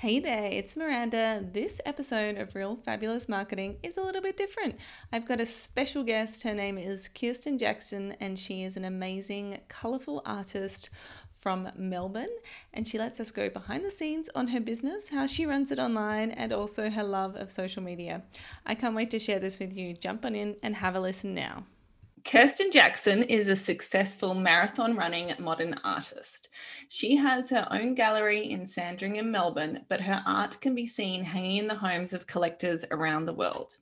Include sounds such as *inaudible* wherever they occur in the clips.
Hey there, it's Miranda. This episode of Real Fabulous Marketing is a little bit different. I've got a special guest. Her name is Kirsten Jackson, and she is an amazing, colourful artist from Melbourne. And she lets us go behind the scenes on her business, how she runs it online, and also her love of social media. I can't wait to share this with you. Jump on in and have a listen now. Kirsten Jackson is a successful marathon running modern artist. She has her own gallery in Sandringham, Melbourne, but her art can be seen hanging in the homes of collectors around the world.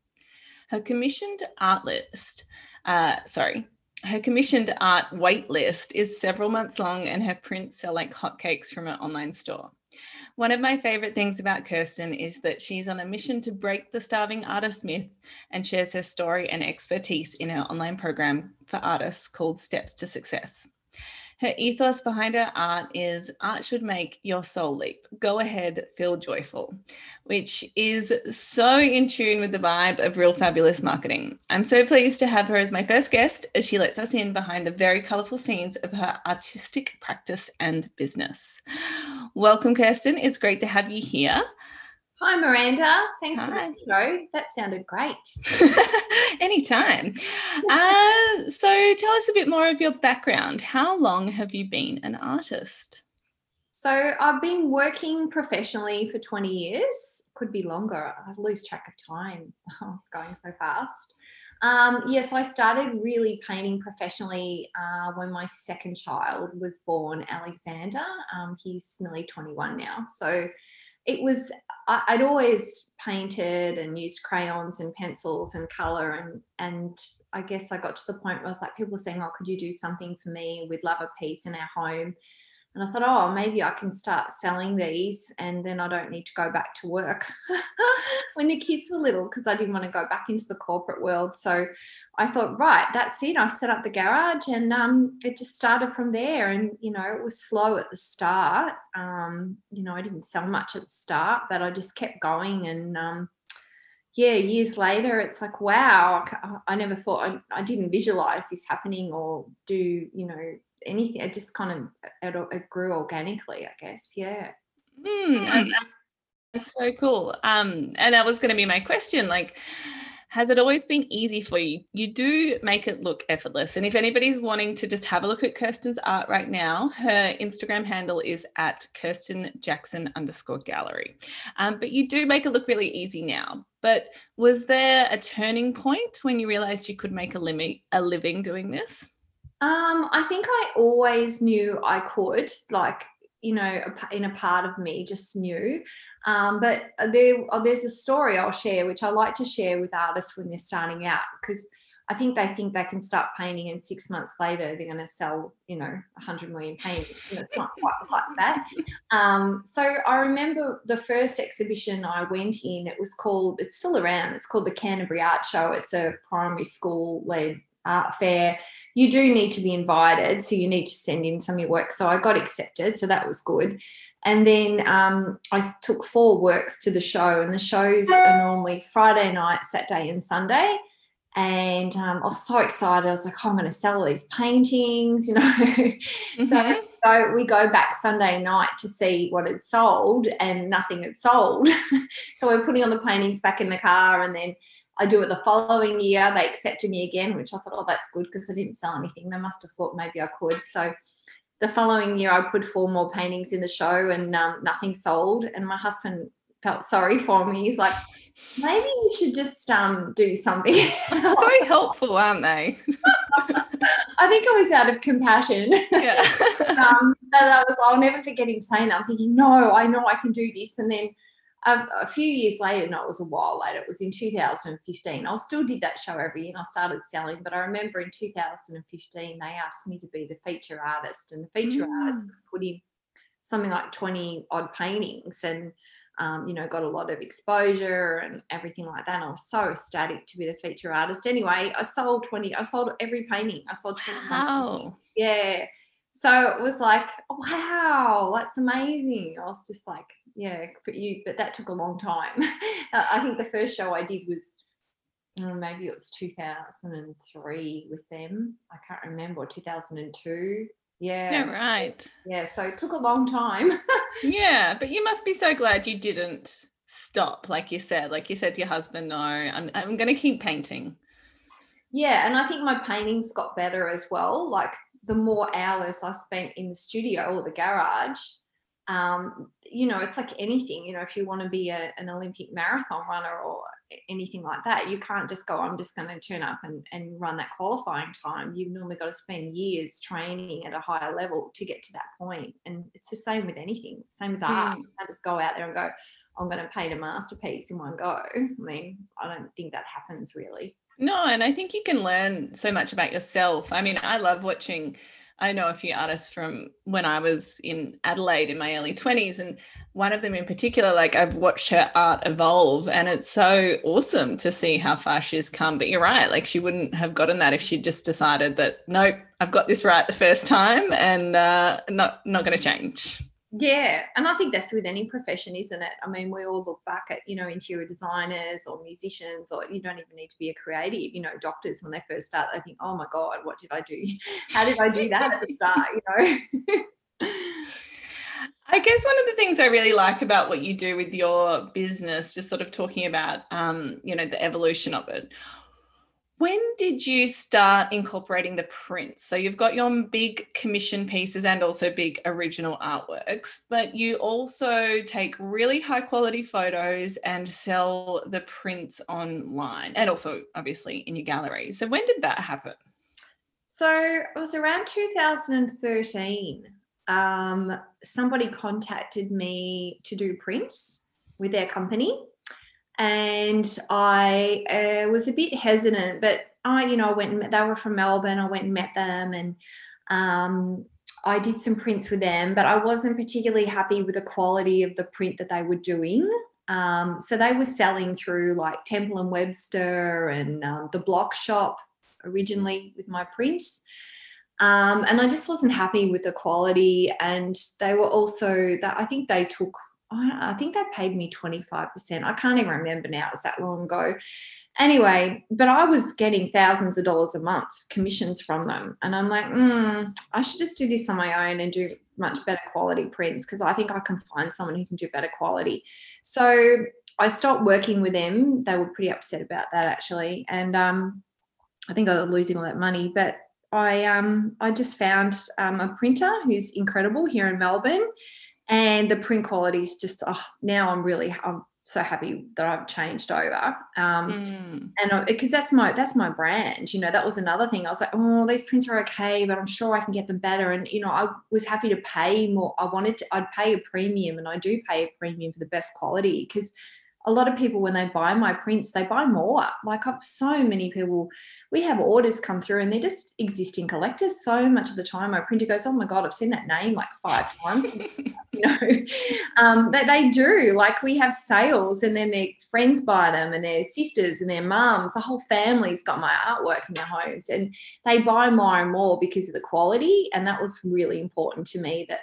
Her commissioned art list, uh, sorry, her commissioned art wait list is several months long and her prints sell like hotcakes from her online store. One of my favorite things about Kirsten is that she's on a mission to break the starving artist myth and shares her story and expertise in her online program for artists called Steps to Success. Her ethos behind her art is art should make your soul leap. Go ahead, feel joyful, which is so in tune with the vibe of real fabulous marketing. I'm so pleased to have her as my first guest as she lets us in behind the very colorful scenes of her artistic practice and business. Welcome, Kirsten. It's great to have you here. Hi, Miranda. Thanks Hi. for the intro. That sounded great. *laughs* Anytime. uh, so, tell us a bit more of your background. How long have you been an artist? So, I've been working professionally for 20 years. Could be longer. I lose track of time. *laughs* Oh, it's going so fast. Um, yes, I started really painting professionally uh, when my second child was born, Alexander. Um, he's nearly 21 now. So, it was I'd always painted and used crayons and pencils and color and and I guess I got to the point where I was like people saying, "Oh, could you do something for me? We'd love a piece in our home." And I thought, oh, maybe I can start selling these and then I don't need to go back to work *laughs* when the kids were little because I didn't want to go back into the corporate world. So I thought, right, that's it. I set up the garage and um, it just started from there. And, you know, it was slow at the start. Um, you know, I didn't sell much at the start, but I just kept going. And, um, yeah, years later, it's like, wow, I, never thought I, I didn't visualize this happening or do, you know, anything. It just kind of it, it grew organically, I guess. Yeah. Mm, that's so cool. Um, and that was going to be my question. Like, has it always been easy for you? You do make it look effortless. And if anybody's wanting to just have a look at Kirsten's art right now, her Instagram handle is at Kirsten Jackson underscore gallery. Um, but you do make it look really easy now. But was there a turning point when you realized you could make a, limit, a living doing this? Um, I think I always knew I could, like, you know, in a part of me just knew. Um, but there, oh, there's a story I'll share, which I like to share with artists when they're starting out, because I think they think they can start painting and six months later they're going to sell, you know, 100 million paintings. And it's not quite like that. Um, so I remember the first exhibition I went in, it was called, it's still around, it's called the Canterbury Art Show. It's a primary school led art fair, you do need to be invited. So you need to send in some of your work. So I got accepted. So that was good. And then um, I took four works to the show, and the shows are normally Friday night, Saturday, and Sunday. And um, I was so excited. I was like, oh, I'm going to sell these paintings, *laughs* you know. Mm-hmm. so, so we go back Sunday night to see what had sold, and nothing had sold. *laughs* so we're putting all the paintings back in the car, and then I do it the following year. They accepted me again, which I thought, oh, that's good because I didn't sell anything. They must have thought maybe I could. So the following year, I put four more paintings in the show and um, nothing sold. And my husband felt sorry for me. He's like, maybe you should just um, do something. so helpful, aren't they? *laughs* I think I was out of compassion. Yeah. *laughs* um, but I was, I'll never forget him saying that. I'm thinking, no, I know I can do this. And then a, a, few years later, no, it was a while later, it was in 2015. I still did that show every year and I started selling. But I remember in 2015, they asked me to be the feature artist, and the feature mm. artist put in something like 20 odd paintings and um, you know, got a lot of exposure and everything like that. And I was so ecstatic to be the feature artist. Anyway, I sold 20, I sold every painting. I sold 20. Wow. Yeah. So it was like, wow, that's amazing. I was just like, yeah, but you, but that took a long time. *laughs* I think the first show I did was oh, maybe it was 2003 with them. I can't remember, 2002. Yeah. Yeah, right. Yeah. So it took a long time. *laughs* Yeah, but you must be so glad you didn't stop, like you said. Like you said to your husband, no, I'm I'm gonna keep painting. yeah. And I think my paintings got better as well. Like the more hours I spent in the studio or the garage, um, you know, it's like anything, you know, if you want to be a, an Olympic marathon runner or anything like that, you can't just go, I'm just going to turn up and, and run that qualifying time. You've normally got to spend years training at a higher level to get to that point. And it's the same with anything, same as art. Mm. You can't just go out there and go, I'm going to paint a masterpiece in one go. I mean, I don't think that happens really. No, and I think you can learn so much about yourself. I mean, I love watching. I know a few artists from when I was in Adelaide in my early 20s, and one of them in particular, like I've watched her art evolve, and it's so awesome to see how far she's come. But you're right, like she wouldn't have gotten that if she'd just decided that, nope, I've got this right the first time and uh, not, not going to change. Yeah, and I think that's with any profession, isn't it? I mean, we all look back at you know interior designers or musicians, or you don't even need to be a creative. You know, doctors when they first start, they think, "Oh my god, what did I do? *laughs* How did I do that at the start?" You know. *laughs* I guess one of the things I really like about what you do with your business, just sort of talking about, um, you know, the evolution of it. When did you start incorporating the prints? So you've got your big commission pieces and also big original artworks, but you also take really high quality photos and sell the prints online and also obviously in your gallery. So when did that happen? So it was around 2013. Um, somebody contacted me to do prints with their company, and I uh, was a bit hesitant. But I, you know, I went and met, they were from Melbourne. I went and met them, and um, I did some prints with them. But I wasn't particularly happy with the quality of the print that they were doing. Um, so they were selling through like Temple and Webster and um, the Block Shop originally with my prints. Um, and I just wasn't happy with the quality. And they were also that I think they took, I think they paid me 25%. I can't even remember now, it's that long ago. Anyway, but I was getting thousands of dollars a month commissions from them. And I'm like, mm, I should just do this on my own and do much better quality prints because I think I can find someone who can do better quality. So I stopped working with them. They were pretty upset about that actually. And um, I think I was losing all that money, but I um I just found um, a printer who's incredible here in Melbourne, and the print quality is just oh, now I'm really I'm so happy that I've changed over. Um, Mm. and because that's my that's my brand you know that was another thing i was like oh these prints are okay but i'm sure i can get them better and you know i was happy to pay more i wanted to i'd pay a premium and i do pay a premium for the best quality because a lot of people when they buy my prints they buy more. Like i've so many people we have orders come through and they're just existing collectors. So much of the time my printer goes oh my god i've seen that name like five *laughs* times. You know? Um, but they do. Like we have sales and then their friends buy them and their sisters and their mums. The whole family's got my artwork in their homes and they buy more and more because of the quality. And that was really important to me that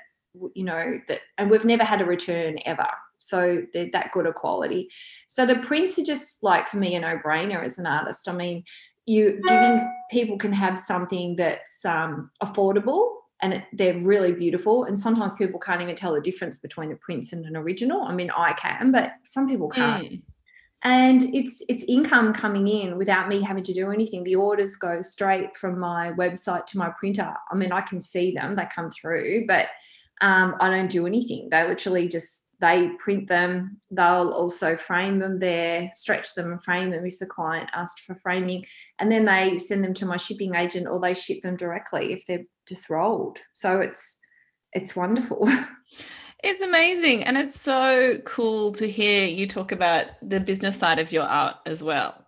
you know that and we've never had a return ever so they're that good a quality so the prints are just like for me a no-brainer as an artist i mean you giving people can have something that's um, affordable and it, they're really beautiful. And sometimes people can't even tell the difference between a prints and an original. I mean, I can, but some people can't. Mm. And it's it's income coming in without me having to do anything. The orders go straight from my website to my printer. I mean, I can see them; they come through, but um, I don't do anything. They literally just they print them. They'll also frame them there, stretch them and frame them if the client asked for framing, and then they send them to my shipping agent or they ship them directly if they're just rolled. So it's it's wonderful. *laughs* It's amazing. And it's so cool to hear you talk about the business side of your art as well.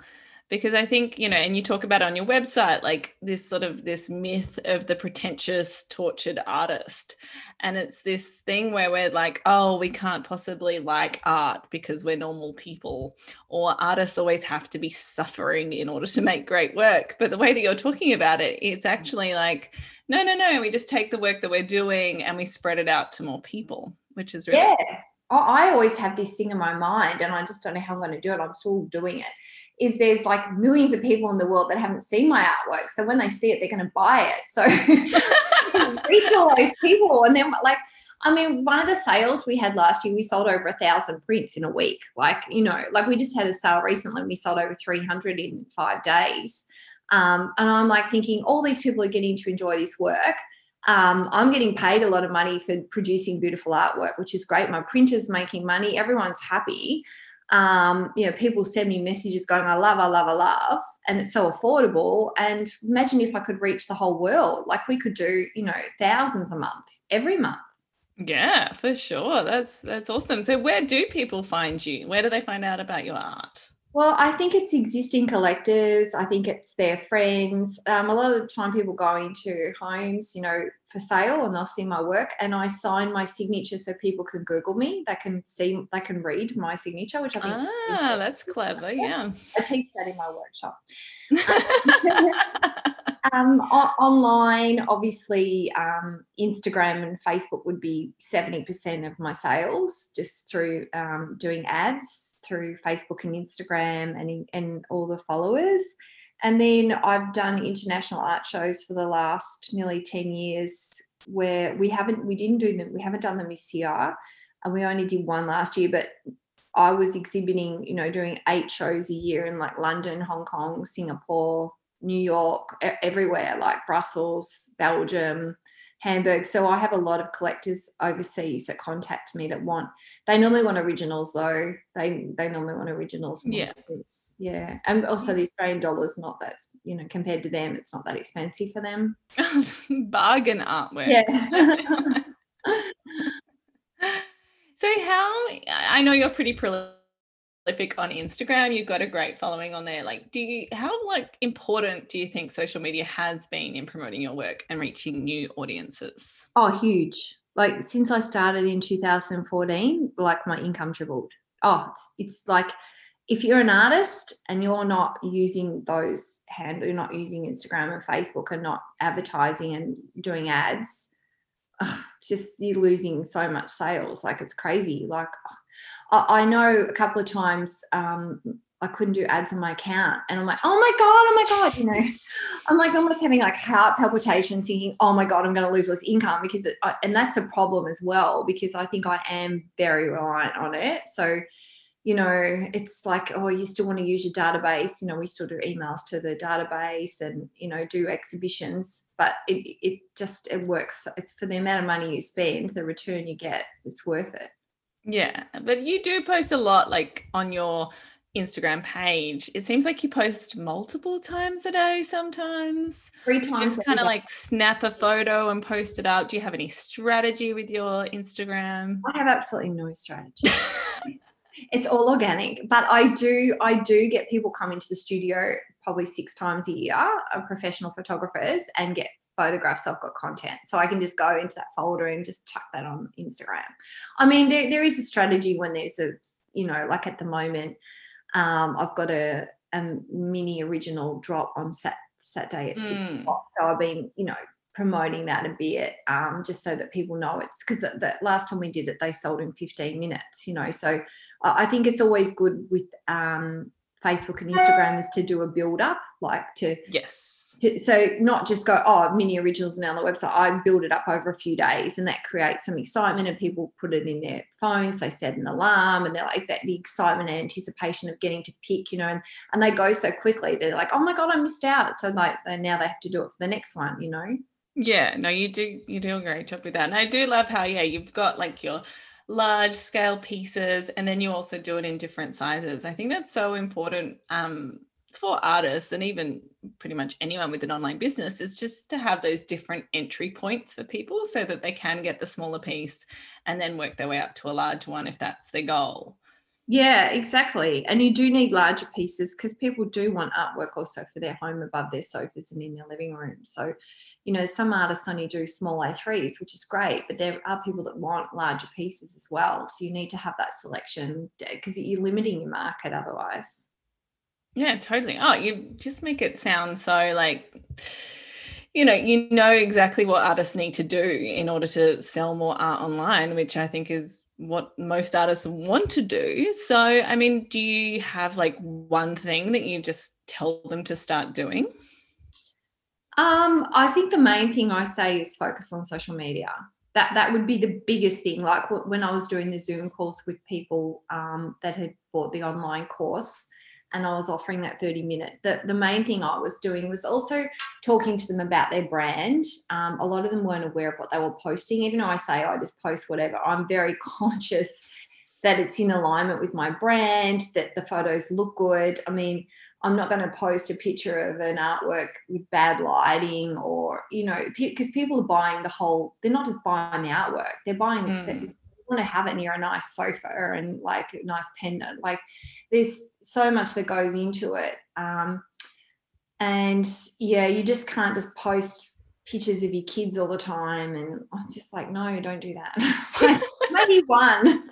Because I think, you know, and you talk about on your website, like this sort of this myth of the pretentious, tortured artist. And it's this thing where we're like, oh, we can't possibly like art because we're normal people, or artists always have to be suffering in order to make great work. But the way that you're talking about it, it's actually like, no, no, no, we just take the work that we're doing and we spread it out to more people which is really yeah I always have this thing in my mind, and I just don't know how I'm going to do it. I'm still doing it. Is there's like millions of people in the world that haven't seen my artwork. So when they see it, they're going to buy it. So reach all those people. And then, like, I mean, one of the sales we had last year, we sold over a thousand prints in a week. Like, you know, like we just had a sale recently, and we sold over 300 in five days. Um, and I'm like thinking, all these people are getting to enjoy this work um, I'm getting paid a lot of money for producing beautiful artwork, which is great. My printer's making money. Everyone's happy. Um, you know, people send me messages going, I love, I love, I love. And it's so affordable. And imagine if I could reach the whole world. Like we could do, you know, thousands a month, every month. Yeah, for sure. That's that's awesome. So where do people find you? Where do they find out about your art? Well, I think it's existing collectors. I think it's their friends. Um, a lot of the time, people go into homes, you know, for sale, and they'll see my work, and I sign my signature so people can Google me. They can see, they can read my signature, which I think. Ah, that's clever. Yeah, I teach that in my workshop. *laughs* *laughs* um, o- online, obviously, um, Instagram and Facebook would be seventy percent of my sales, just through um, doing ads through Facebook and Instagram and and all the followers. And then I've done international art shows for the last nearly 10 years where we haven't we didn't do them we haven't done them this year and we only did one last year but I was exhibiting you know doing eight shows a year in like London Hong Kong Singapore New York everywhere like Brussels Belgium Hamburg. So I have a lot of collectors overseas that contact me that want. They normally want originals though. They they normally want originals. Yeah, yeah, and also the Australian dollar is not that you know compared to them, it's not that expensive for them. *laughs* Bargain artwork. Yeah. *laughs* so how I know you're pretty prolific prolific on Instagram. You've got a great following on there. Like, do you how like important do you think social media has been in promoting your work and reaching new audiences? Oh, huge. Like since I started in 2014, like my income tripled. Oh, it's, it's like if you're an artist and you're not using those handle, you're not using Instagram and Facebook and not advertising and doing ads, ugh, just you're losing so much sales. Like it's crazy. Like I, know a couple of times um, I couldn't do ads on my account. And I'm like, oh my God, oh my God, you know, *laughs* I'm like almost having like heart palpitations thinking, oh my God, I'm going to lose this income because, it, and that's a problem as well, because I think I am very reliant on it. So, you know, it's like, oh, you still want to use your database. You know, we still do emails to the database and, you know, do exhibitions, but it, it just, it works. It's for the amount of money you spend, the return you get, it's worth it. Yeah, but you do post a lot like on your Instagram page. It seems like you post multiple times a day sometimes. Three times. Just kind of like snap a photo and post it out. Do you have any strategy with your Instagram? I have absolutely no strategy. *laughs* it's all organic, but I do I do get people come into the studio probably six times a year of professional photographers and get photographs I've got content. So I can just go into that folder and just chuck that on Instagram. I mean, there, there is a strategy when there's a, you know, like at the moment, um, I've got a, a mini original drop on Sat Saturday at mm. six o'clock. So I've been, you know, promoting that a bit um, just so that people know it's because the, the, last time we did it, they sold in 15 minutes, you know. So I think it's always good with um, Facebook and Instagram is to do a build up, like to yes so not just go oh mini originals now on the website. I build it up over a few days and that creates some excitement and people put it in their phones they set an alarm and they're like that the excitement and anticipation of getting to pick you know and, and they go so quickly. They're like oh my god i missed out. So like they, now they have to do it for the next one you know? Yeah no you do you do a great job with that. And i do love how yeah you've got like your large scale pieces and then you also do it in different sizes. I think that's so important um for artists and even pretty much anyone with an online business is just to have those different entry points for people so that they can get the smaller piece and then work their way up to a large one if that's their goal. Yeah, exactly. And you do need larger pieces because people do want artwork also for their home above their sofas and in their living room. So, you know, some artists only do small A3s, which is great, but there are people that want larger pieces as well. So you need to have that selection because you're limiting your market otherwise. Yeah, totally. Oh, you just make it sound so like you know, you know exactly what artists need to do in order to sell more art online, which I think is what most artists want to do. So, I mean, do you have like one thing that you just tell them to start doing? Um, I think the main thing I say is focus on social media. That that would be the biggest thing. Like when I was doing the Zoom course with people um, that had bought the online course, and I was offering that 30 minute. The, the main thing I was doing was also talking to them about their brand. Um, a lot of them weren't aware of what they were posting. Even though I say I just post whatever, I'm very *laughs* conscious that it's in alignment with my brand, that the photos look good. I mean, I'm not going to post a picture of an artwork with bad lighting or, you know, because people are buying the whole, they're not just buying the artwork, they're buying, mm want to have it near a nice sofa and like a nice pendant. Like there's so much that goes into it. Um, and yeah, you just can't just post pictures of your kids all the time. And I was just like, no, don't do that. *laughs* Maybe one. *laughs*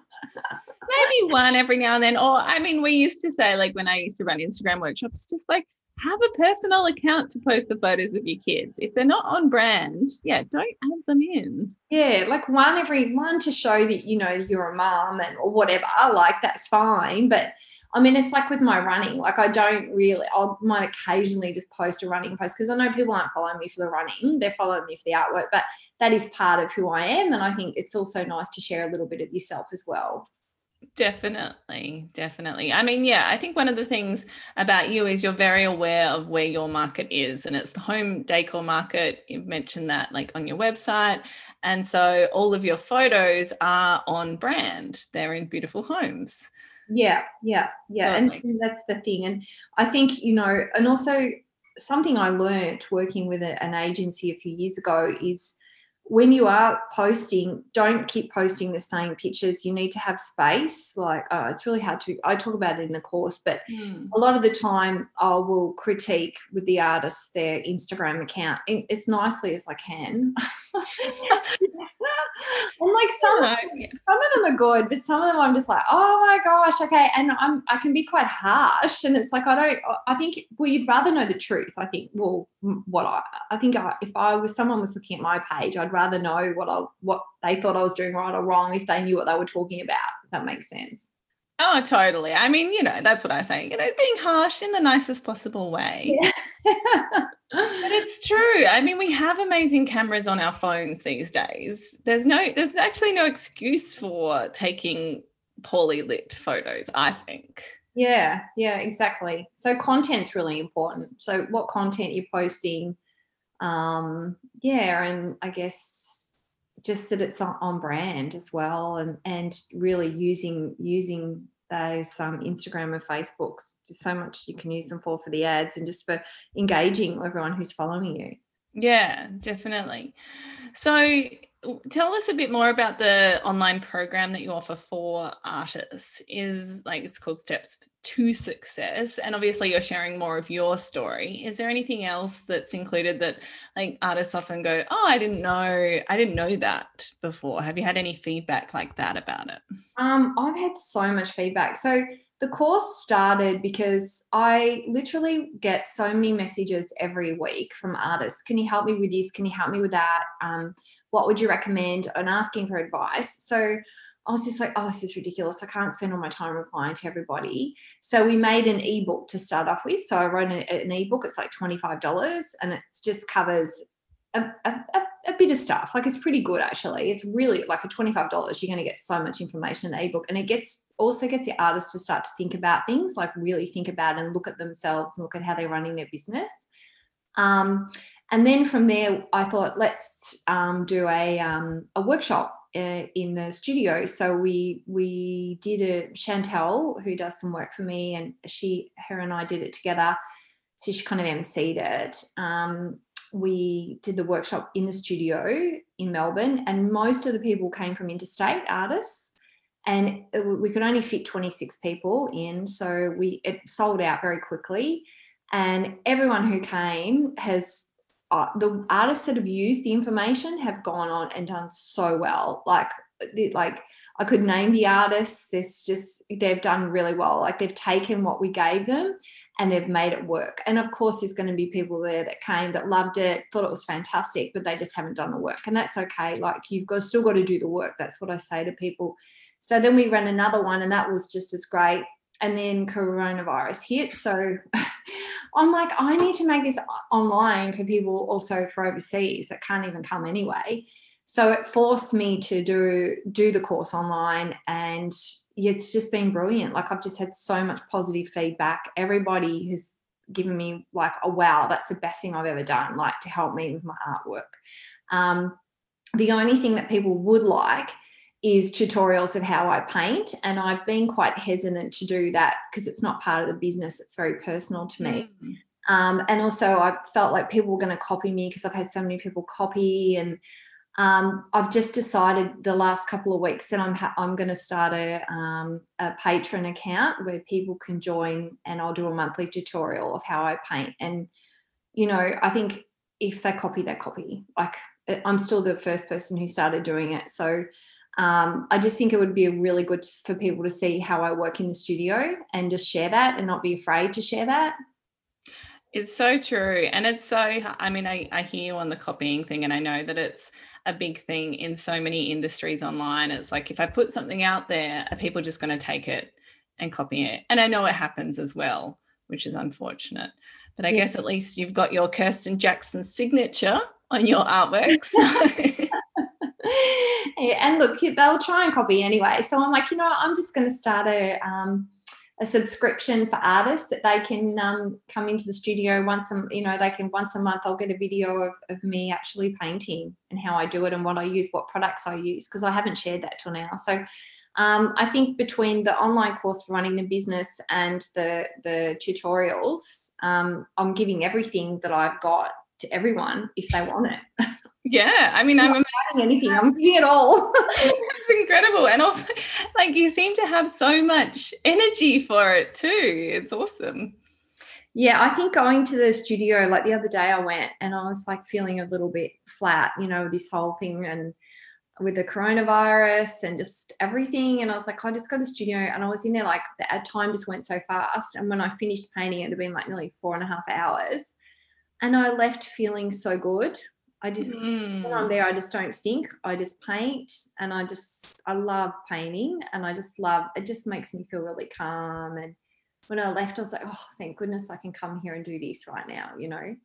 Maybe one every now and then. Or I mean, we used to say like when I used to run Instagram workshops, just like have a personal account to post the photos of your kids. If they're not on brand, yeah, don't add them in. Yeah, like one every one to show that you know you're a mom and or whatever. Like that's fine, but I mean, it's like with my running. Like I don't really. I might occasionally just post a running post because I know people aren't following me for the running; they're following me for the artwork. But that is part of who I am, and I think it's also nice to share a little bit of yourself as well. Definitely, definitely. I mean, yeah, I think one of the things about you is you're very aware of where your market is, and it's the home decor market. You've mentioned that like on your website. And so all of your photos are on brand, they're in beautiful homes. Yeah, yeah, yeah. and that's the thing. And I think, you know, and also something I learned working with an agency a few years ago is when you are posting, don't keep posting the same pictures. You need to have space. Like, oh, it's really hard to, I talk about it in the course, but mm. a lot of the time I will critique with the artist their Instagram account as nicely as I can. *laughs* and like some, some of them are good, but some of them I'm just like, oh my gosh, okay. And I'm I can be quite harsh, and it's like I don't. I think well, you'd rather know the truth. I think. Well, what I I think I, if I was someone was looking at my page, I'd rather know what I what they thought I was doing right or wrong if they knew what they were talking about. If that makes sense. Oh, totally. I mean, you know, that's what I say. You know, being harsh in the nicest possible way. Yeah. *laughs* but it's true. I mean, we have amazing cameras on our phones these days. There's no there's actually no excuse for taking poorly lit photos, I think. Yeah, yeah, exactly. So content's really important. So what content you're posting um yeah, and I guess just that it's on, on brand as well and and really using using those um, Instagram and Facebooks. Just so much you can use them for for the ads and just for engaging everyone who's following you. Yeah, definitely. So tell us a bit more about the online program that you offer for artists. Is like it's called steps to success and obviously you're sharing more of your story. Is there anything else that's included that like artists often go oh i didn't know i didn't know that before. Have you had any feedback like that about it? Um i've had so much feedback. So the course started because I literally get so many messages every week from artists. Can you help me with this? Can you help me with that? Um, what would you recommend? And asking for advice. So I was just like, oh, this is ridiculous. I can't spend all my time replying to everybody. So we made an ebook to start off with. So I wrote an, an ebook. It's like $25 and it just covers a, a, a, bit of stuff. Like it's pretty good actually. It's really like for $25, you're going to get so much information in the ebook. And it gets also gets the artist to start to think about things, like really think about and look at themselves and look at how they're running their business. Um, and then from there, I thought, let's um, do a, um, a workshop uh, in the studio. So we we did a Chantel who does some work for me, and she her and I did it together. So she kind of emceed it. Um, we did the workshop in the studio in Melbourne, and most of the people came from interstate artists. And we could only fit 26 people in, so we it sold out very quickly. And everyone who came has uh, the artists that have used the information have gone on and done so well. Like, like I could name the artists. There's just they've done really well. Like they've taken what we gave them and they've made it work. And of course, there's going to be people there that came that loved it, thought it was fantastic, but they just haven't done the work, and that's okay. Like you've got still got to do the work. That's what I say to people. So then we ran another one, and that was just as great. And then coronavirus hit. So *laughs* I'm like, I need to make this online for people also for overseas that can't even come anyway. So it forced me to do do the course online and it's just been brilliant. Like I've just had so much positive feedback. Everybody has given me like, oh wow, that's the best thing I've ever done, like to help me with my artwork. Um, the only thing that people would like is tutorials of how I paint. And I've been quite hesitant to do that because it's not part of the business, it's very personal to me. Mm. Um, and also, I felt like people were going to copy me because I've had so many people copy. And um, I've just decided the last couple of weeks that I'm ha- I'm going to start a, um, a Patreon account where people can join, and I'll do a monthly tutorial of how I paint. And you know, I think if they copy, they copy. Like I'm still the first person who started doing it, so um, I just think it would be really good for people to see how I work in the studio and just share that and not be afraid to share that. It's so true. And it's so, I mean, I, I hear you on the copying thing, and I know that it's a big thing in so many industries online. It's like if I put something out there, are people just going to take it and copy it? And I know it happens as well, which is unfortunate. But I yeah. guess at least you've got your Kirsten Jackson signature on your artwork. So. *laughs* yeah, and look, they'll try and copy anyway. So I'm like, you know, I'm just going to start a um, a subscription for artists that they can um, come into the studio once a you know they can once a month I'll get a video of, of me actually painting and how I do it and what I use, what products I use because I haven't shared that till now. So um, I think between the online course for running the business and the the tutorials, um, I'm giving everything that I've got to everyone if they want it. *laughs* Yeah, I mean, I'm, I'm anything. I'm doing it all. *laughs* it's incredible, and also, like, you seem to have so much energy for it too. It's awesome. Yeah, I think going to the studio, like the other day, I went and I was like feeling a little bit flat, you know, this whole thing and with the coronavirus and just everything. And I was like, I just go to the studio and I was in there like the time just went so fast. And when I finished painting, it had been like nearly four and a half hours. And I left feeling so good. I just mm. when I'm mm. there, I just don't think. I just paint, and I just I love painting, and I just love. It just makes me feel really calm. And when I left, I was like, oh, thank goodness I can come here and do this right now. You know.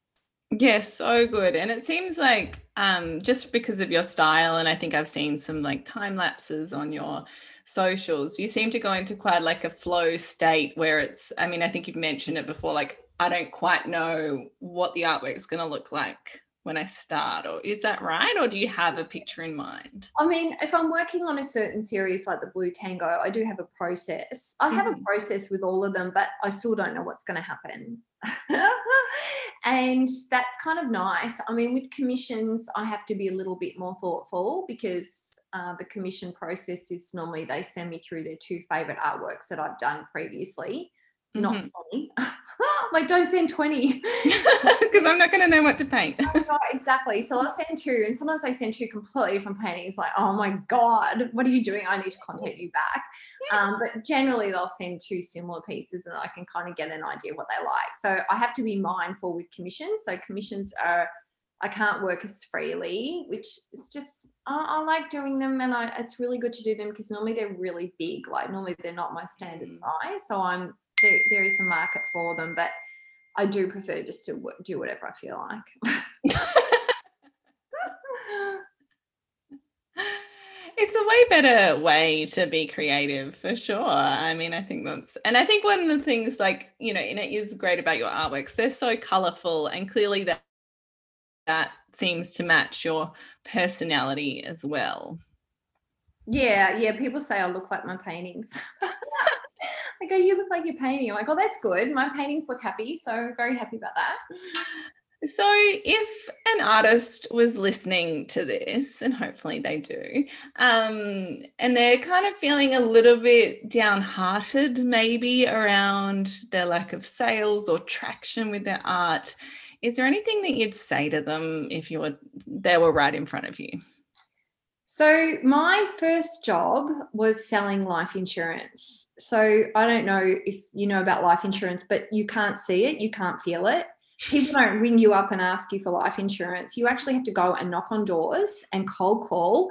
Yes, so good. And it seems like um, just because of your style, and I think I've seen some like time lapses on your socials, you seem to go into quite like a flow state where it's, I mean, I think you've mentioned it before, like, I don't quite know what the artwork is going to look like when I start, or is that right? Or do you have a picture in mind? I mean, if I'm working on a certain series like the Blue Tango, I do have a process. I have mm-hmm. a process with all of them, but I still don't know what's going to happen. *laughs* and that's kind of nice. I mean, with commissions, I have to be a little bit more thoughtful because uh, the commission process is normally they send me through their two favorite artworks that I've done previously not mm-hmm. 20. *laughs* like, don't send 20. *laughs* Because I'm not going to know what to paint. *laughs* no, exactly. So I'll send two. And sometimes I send two completely different paintings, like, oh my God, what are you doing? I need to contact you back. Um, but generally, they'll send two similar pieces and I can kind of get an idea what they like. So I have to be mindful with commissions. So commissions are. I can't work as freely, which is just I, I like doing them, and I, it's really good to do them because normally they're really big. Like normally they're not my standard mm. size, so I'm there, there is a market for them, but I do prefer just to do whatever I feel like. *laughs* it's a way better way to be creative for sure. I mean, I think that's, and I think one of the things like, you know, and it is great about your artworks, they're so colorful and clearly that that seems to match your personality as well. Yeah, yeah. People say I look like my paintings. *laughs* I go, you look like you're painting. I'm like, oh, that's good. My paintings look happy. So very happy about that. So, if an artist was listening to this, and hopefully they do, um, and they're kind of feeling a little bit downhearted, maybe around their lack of sales or traction with their art, is there anything that you'd say to them if you were they were right in front of you? So, my first job was selling life insurance. So, I don't know if you know about life insurance, but you can't see it, you can't feel it. People don't ring you up and ask you for life insurance. You actually have to go and knock on doors and cold call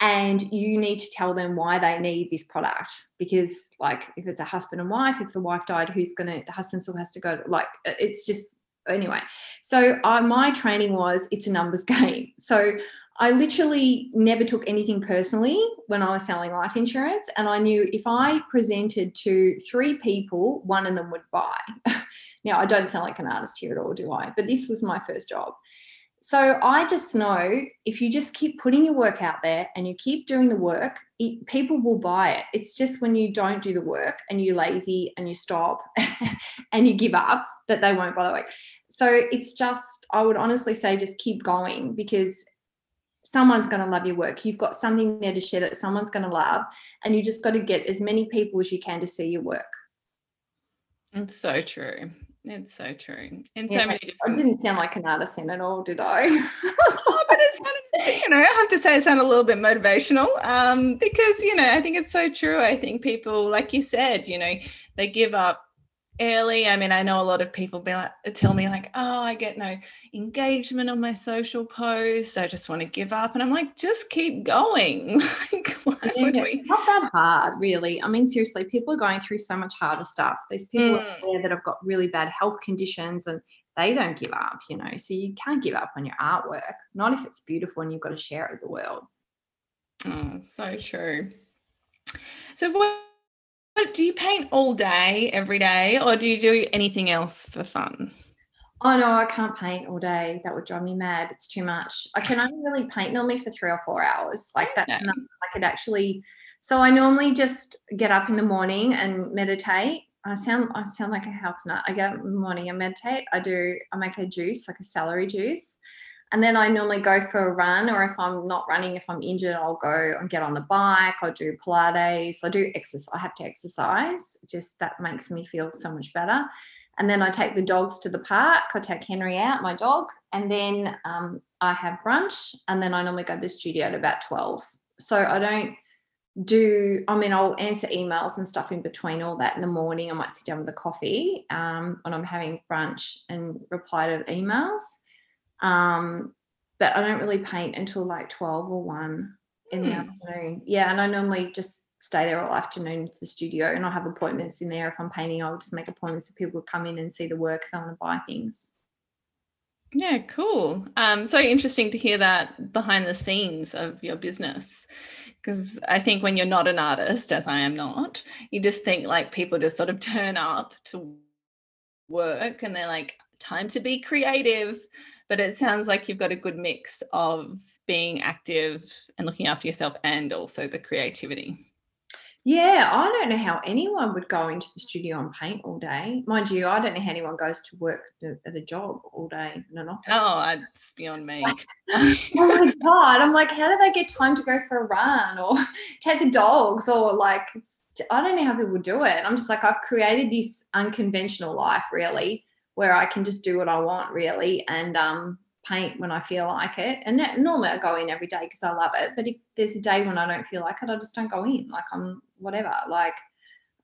and you need to tell them why they need this product because like if it's a husband and wife if the wife died who's gonna the husband still has to go like it's just anyway so uh, my training was it's a numbers *laughs* game so I literally never took anything personally when I was selling life insurance. And I knew if I presented to three people, one of them would buy. *laughs* now, I don't sound like an artist here at all, do I? But this was my first job. So I just know if you just keep putting your work out there and you keep doing the work, it, people will buy it. It's just when you don't do the work and you're lazy and you stop *laughs* and you give up that they won't buy the work. So it's just, I would honestly say, just keep going because someone's going to love your work. You've got something there to share that someone's going to love, and you just got to get as many people as you can to see your work. It's so true. It's so true. In yeah, so many different. I didn't sound like an artist at all, did I? *laughs* oh, but it sounded, you know, I have to say it sounded a little bit motivational um, because, you know, I think it's so true. I think people, like you said, you know, they give up early. I mean, I know a lot of people be like, tell me like, oh, I get no engagement on my social posts. I just want to give up. And I'm like, just keep going. *laughs* like, yeah, we- it's not that hard, really. I mean, seriously, people are going through so much harder stuff. There's people mm. there that have got really bad health conditions and they don't give up, you know. So you can't give up on your artwork, not if it's beautiful and you've got to share it with the world. Oh, so true. So what do you paint all day, every day, or do you do anything else for fun? Oh no, I can't paint all day. That would drive me mad. It's too much. I can only really paint normally for three or four hours. Like that, I could actually. So I normally just get up in the morning and meditate. I sound I sound like a house nut. I get up in the morning and meditate. I do. I make a juice, like a celery juice, and then I normally go for a run, or if I'm not running, if I'm injured, I'll go and get on the bike. I'll do Pilates. I do exercise. I have to exercise. Just that makes me feel so much better. And then I take the dogs to the park. I take Henry out, my dog, and then um, I have brunch. And then I normally go to the studio at about 12. So I don't do, I mean, I'll answer emails and stuff in between all that in the morning. I might sit down with a coffee um, when I'm having brunch and reply to emails. Um, but I don't really paint until like 12 or 1 in the hmm. afternoon. Yeah. And I normally just stay there all afternoon to the studio and I'll have appointments in there. If I'm painting, I'll just make appointments so people come in and see the work if they want to buy things. Yeah, cool. Um, so interesting to hear that behind the scenes of your business. Because I think when you're not an artist, as I am not, you just think like people just sort of turn up to work and they're like, time to be creative but it sounds like you've got a good mix of being active and looking after yourself and also the creativity. Yeah, I don't know how anyone would go into the studio and paint all day. Mind you, I don't know how anyone goes to work at a job all day in an office. Oh, it's beyond me. *laughs* oh my God. I'm like, how do they get time to go for a run or *laughs* take the dogs or like, I don't know how people do it. I'm just like, I've created this unconventional life, really, where I can just do what I want really and um, paint when I feel like it. And that, normally I go in every day because I love it. But if there's a day when I don't feel like it, I just don't go in. Like I'm whatever. Like,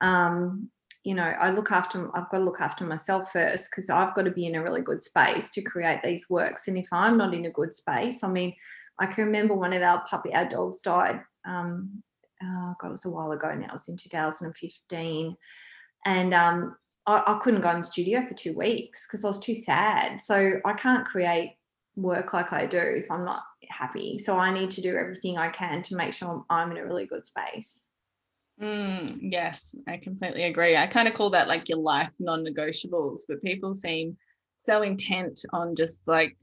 um, you know, I look after. I've got to look after myself first because I've got to be in a really good space to create these works. And if I'm not in a good space, I mean, I can remember one of our puppy, our dogs died. Um, oh God, it was a while ago now. It was in 2015, and um, I, I couldn't go in the studio for two weeks because I was too sad. So I can't create work like I do if I'm not happy. So I need to do everything I can to make sure I'm in a really good space. Mm, yes, I completely agree. I kind of call that like your life non negotiables, but people seem so intent on just like,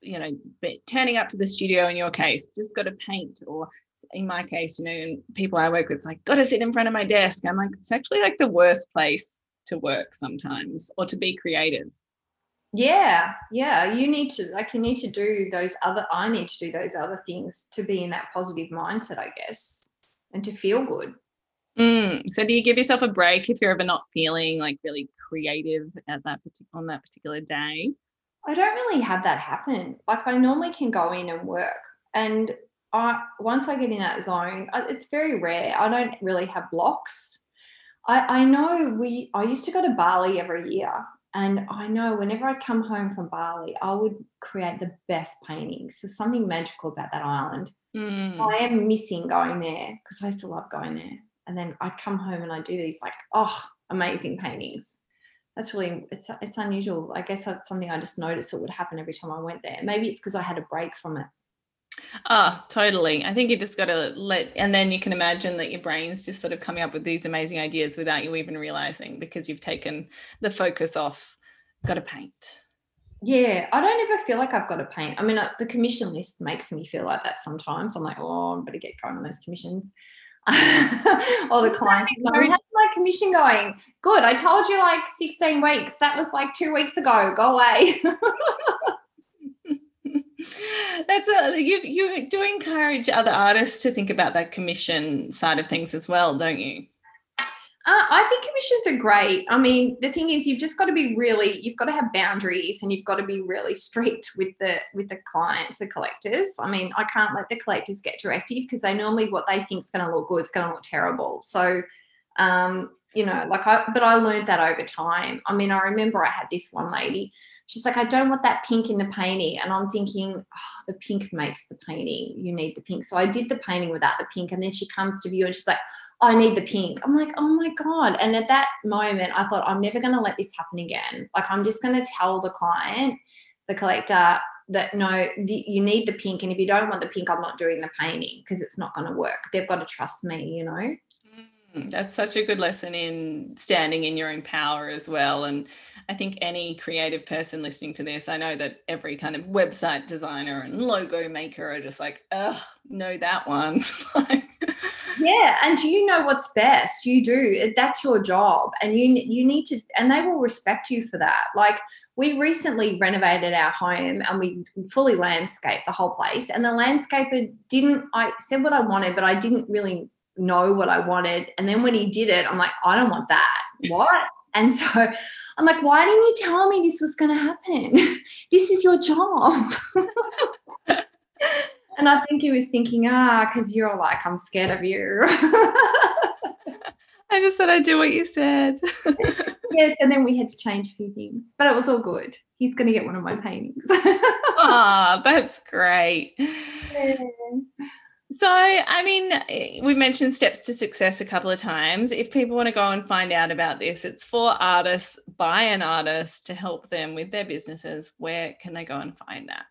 you know, turning up to the studio in your case, just got to paint, or in my case, you know, people I work with, it's like, got to sit in front of my desk. I'm like, it's actually like the worst place to work sometimes or to be creative yeah yeah you need to like you need to do those other i need to do those other things to be in that positive mindset i guess and to feel good mm. so do you give yourself a break if you're ever not feeling like really creative at that particular on that particular day i don't really have that happen like i normally can go in and work and I once I get in that zone, it's very rare. I don't really have blocks I, I know we I used to go to Bali every year And I know whenever I'd come home from Bali, I would create the best paintings. There's something magical about that island. Mm. I am missing going there because I still love going there. And then I'd come home and I'd do these like, oh, amazing paintings. That's really it's it's unusual. I guess that's something I just noticed it would happen every time I went there. Maybe it's because I had a break from it. Ah, oh, totally. I think you just got to let, and then you can imagine that your brain's just sort of coming up with these amazing ideas without you even realizing because you've taken the focus off, got to paint. Yeah, I don't ever feel like I've got to paint. I mean, the commission list makes me feel like that sometimes. I'm like, oh, I'm better get going on those commissions. *laughs* All the clients, like, how's my commission going? Good. I told you like 16 weeks. That was like two weeks ago. Go away. *laughs* That's a you you do encourage other artists to think about that commission side of things as well, don't you? Uh, I think commissions are great. I mean, the thing is, you've just got to be really, you've got to have boundaries, and you've got to be really strict with the with the clients, the collectors. I mean, I can't let the collectors get directive because they normally what they think is going to look good is going to look terrible. So, um, you know, like I, but I learned that over time. I mean, I remember I had this one lady she's like, I don't want that pink in the painting. And I'm thinking, oh, the pink makes the painting. You need the pink. So I did the painting without the pink. And then she comes to view and she's like, I need the pink. I'm like, oh my God. And at that moment, I thought, I'm never going to let this happen again. Like, I'm just going to tell the client, the collector, that no, the, you need the pink. And if you don't want the pink, I'm not doing the painting because it's not going to work. They've got to trust me, you know? Mm, that's such a good lesson in standing in your own power as well. And I think any creative person listening to this, I know that every kind of website designer and logo maker are just like, oh, know that one. *laughs* yeah, and do you know what's best? You do. That's your job, and you you need to, and they will respect you for that. Like we recently renovated our home and we fully landscaped the whole place and the landscaper didn't i said what i wanted but i didn't really know what I wanted. And then when he did it, I'm like, I don't want that. *laughs* What? And so I'm like, why didn't you tell me this was going to happen? *laughs* this is your job. *laughs* and I think he was thinking, ah, because you're like, I'm scared of you. I just said I'd do what you said. yes, and then we had to change a few things, but it was all good. He's going to get one of my paintings. Ah, that's great. Yeah. So, I mean, eh, we mentioned steps to success a couple of times. If people want to go and find out about this, it's for artists by an artist to help them with their businesses. Where can they go and find that?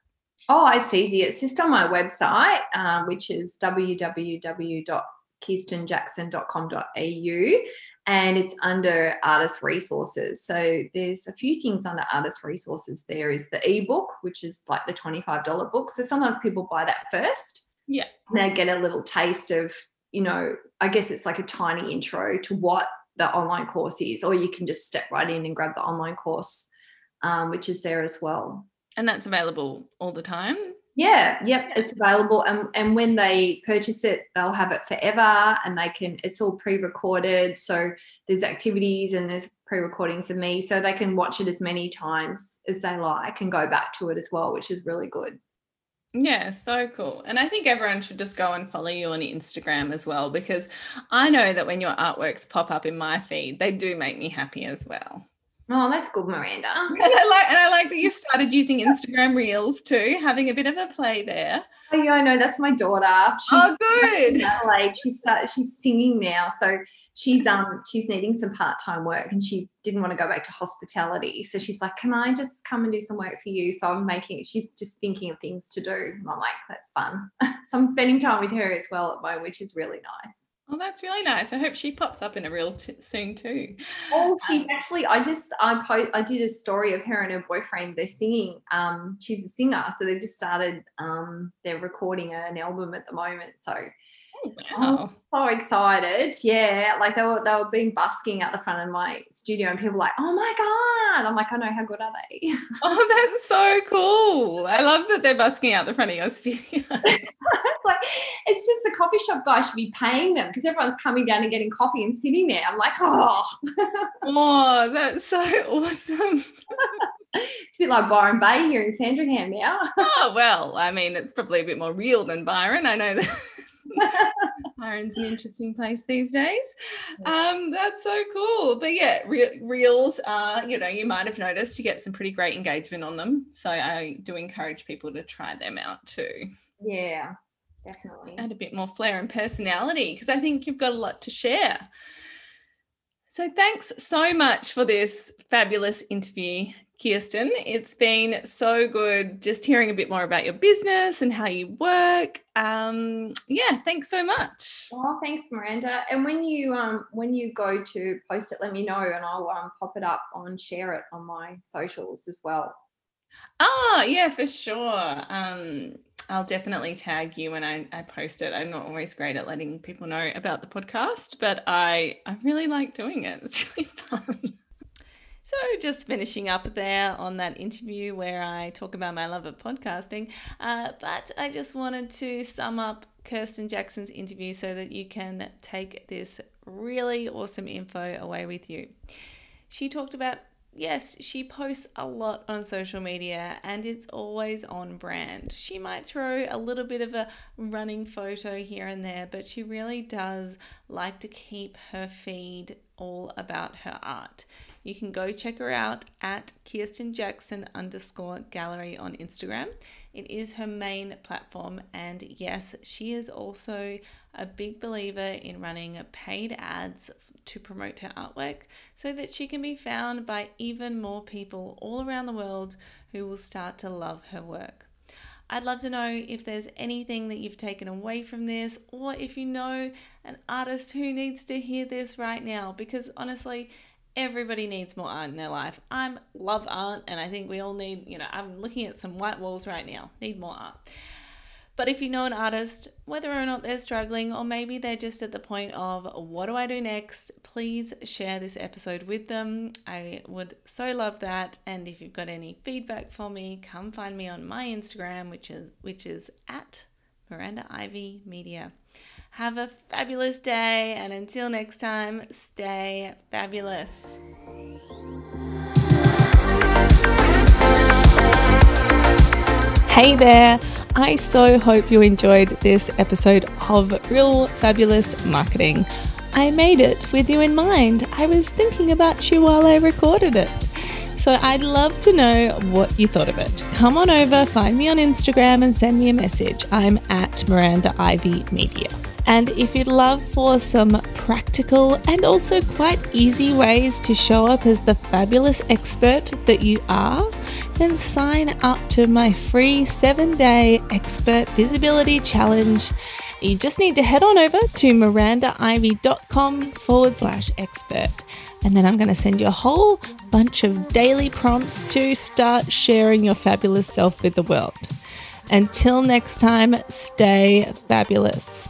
Oh, it's easy. It's just on my website, uh, which is www.kirstenjackson.com.au and it's under artist resources. So there's a few things under artist resources. There is the ebook, which is like the $25 book. So sometimes people buy that first yeah. They get a little taste of, you know, I guess it's like a tiny intro to what the online course is, or you can just step right in and grab the online course, um, which is there as well. And that's available all the time? Yeah, yep, it's available. And and when they purchase it, they'll have it forever and they can it's all pre-recorded. So there's activities and there's pre-recordings of me. So they can watch it as many times as they like and go back to it as well, which is really good. Yeah, so cool. And I think everyone should just go and follow you on Instagram as well, because I know that when your artworks pop up in my feed, they do make me happy as well. Oh, that's good, Miranda. *laughs* and I like and I like that you've started using Instagram Reels too, having a bit of a play there. Oh, yeah, I know. That's my daughter. She's oh, good. *laughs* Like she's start, she's singing now, so she's um she's needing some part-time work and she didn't want to go back to hospitality so she's like can i just come and do some work for you so i'm making she's just thinking of things to do and i'm like that's fun *laughs* so i'm spending time with her as well at my which is really nice Oh, that's really nice. I hope she pops up in a reel t- soon too. Oh, she's um, actually. I just I po- I did a story of her and her boyfriend. They're singing. Um, she's a singer, so they've just started. Um, they're recording an album at the moment. So wow. I'm so excited. Yeah. Like they were they were being busking at the front of my studio and people were like, oh my God. I'm like, I know, how good are they? *laughs* oh, that's so cool. I love that they're busking out the front of your studio. *laughs* it's like it's just the coffee shop guy should be paying them because everyone's coming down and getting coffee and sitting there. I'm like, oh. *laughs* oh, that's so awesome. it's a bit like Byron Bay here in Sandringham now. oh well, I mean, it's probably a bit more real than Byron. I know that *laughs* Byron's an interesting place these days. Um, that's so cool. But yeah, re- reels are, you know, you might have noticed you get some pretty great engagement on them. So I do encourage people to try them out too. Yeah, definitely. Add a bit more flair and personality because I think you've got a lot to share. So thanks so much for this fabulous interview, Kirsten. It's been so good just hearing a bit more about your business and how you work. Um, yeah, thanks so much. Oh, thanks, Miranda. And when you um when you go to post it, let me know and I'll um pop it up on share it on my socials as well. Oh, yeah, for sure. Um, I'll definitely tag you when I, I post it. I'm not always great at letting people know about the podcast, but I I really like doing it. *laughs* It's really fun. So, just finishing up there on that interview where I talk about my love of podcasting, uh, but I just wanted to sum up Kirsten Jackson's interview so that you can take this really awesome info away with you. She talked about yes, she posts a lot on social media and it's always on brand. She might throw a little bit of a running photo here and there, but she really does like to keep her feed all about her art. You can go check her out at Kirsten Jackson underscore gallery on Instagram. It is her main platform, and yes, she is also a big believer in running paid ads to promote her artwork so that she can be found by even more people all around the world who will start to love her work. I'd love to know if there's anything that you've taken away from this, or if you know an artist who needs to hear this right now, because honestly, everybody needs more art in their life. I'm love art, and I think we all need, you know, I'm looking at some white walls right now, need more art. But if you know an artist, whether or not they're struggling, or maybe they're just at the point of what do I do next, please share this episode with them. I would so love that. And if you've got any feedback for me, come find me on my Instagram, which is which is at Miranda Ivy Media. Have a fabulous day, and until next time, stay fabulous. Hey there! I so hope you enjoyed this episode of Real Fabulous Marketing. I made it with you in mind. I was thinking about you while I recorded it. So I'd love to know what you thought of it. Come on over, find me on Instagram, and send me a message. I'm at Miranda Ivy Media. And if you'd love for some practical and also quite easy ways to show up as the fabulous expert that you are, then sign up to my free seven day expert visibility challenge. You just need to head on over to mirandaivy.com forward slash expert. And then I'm going to send you a whole bunch of daily prompts to start sharing your fabulous self with the world. Until next time, stay fabulous.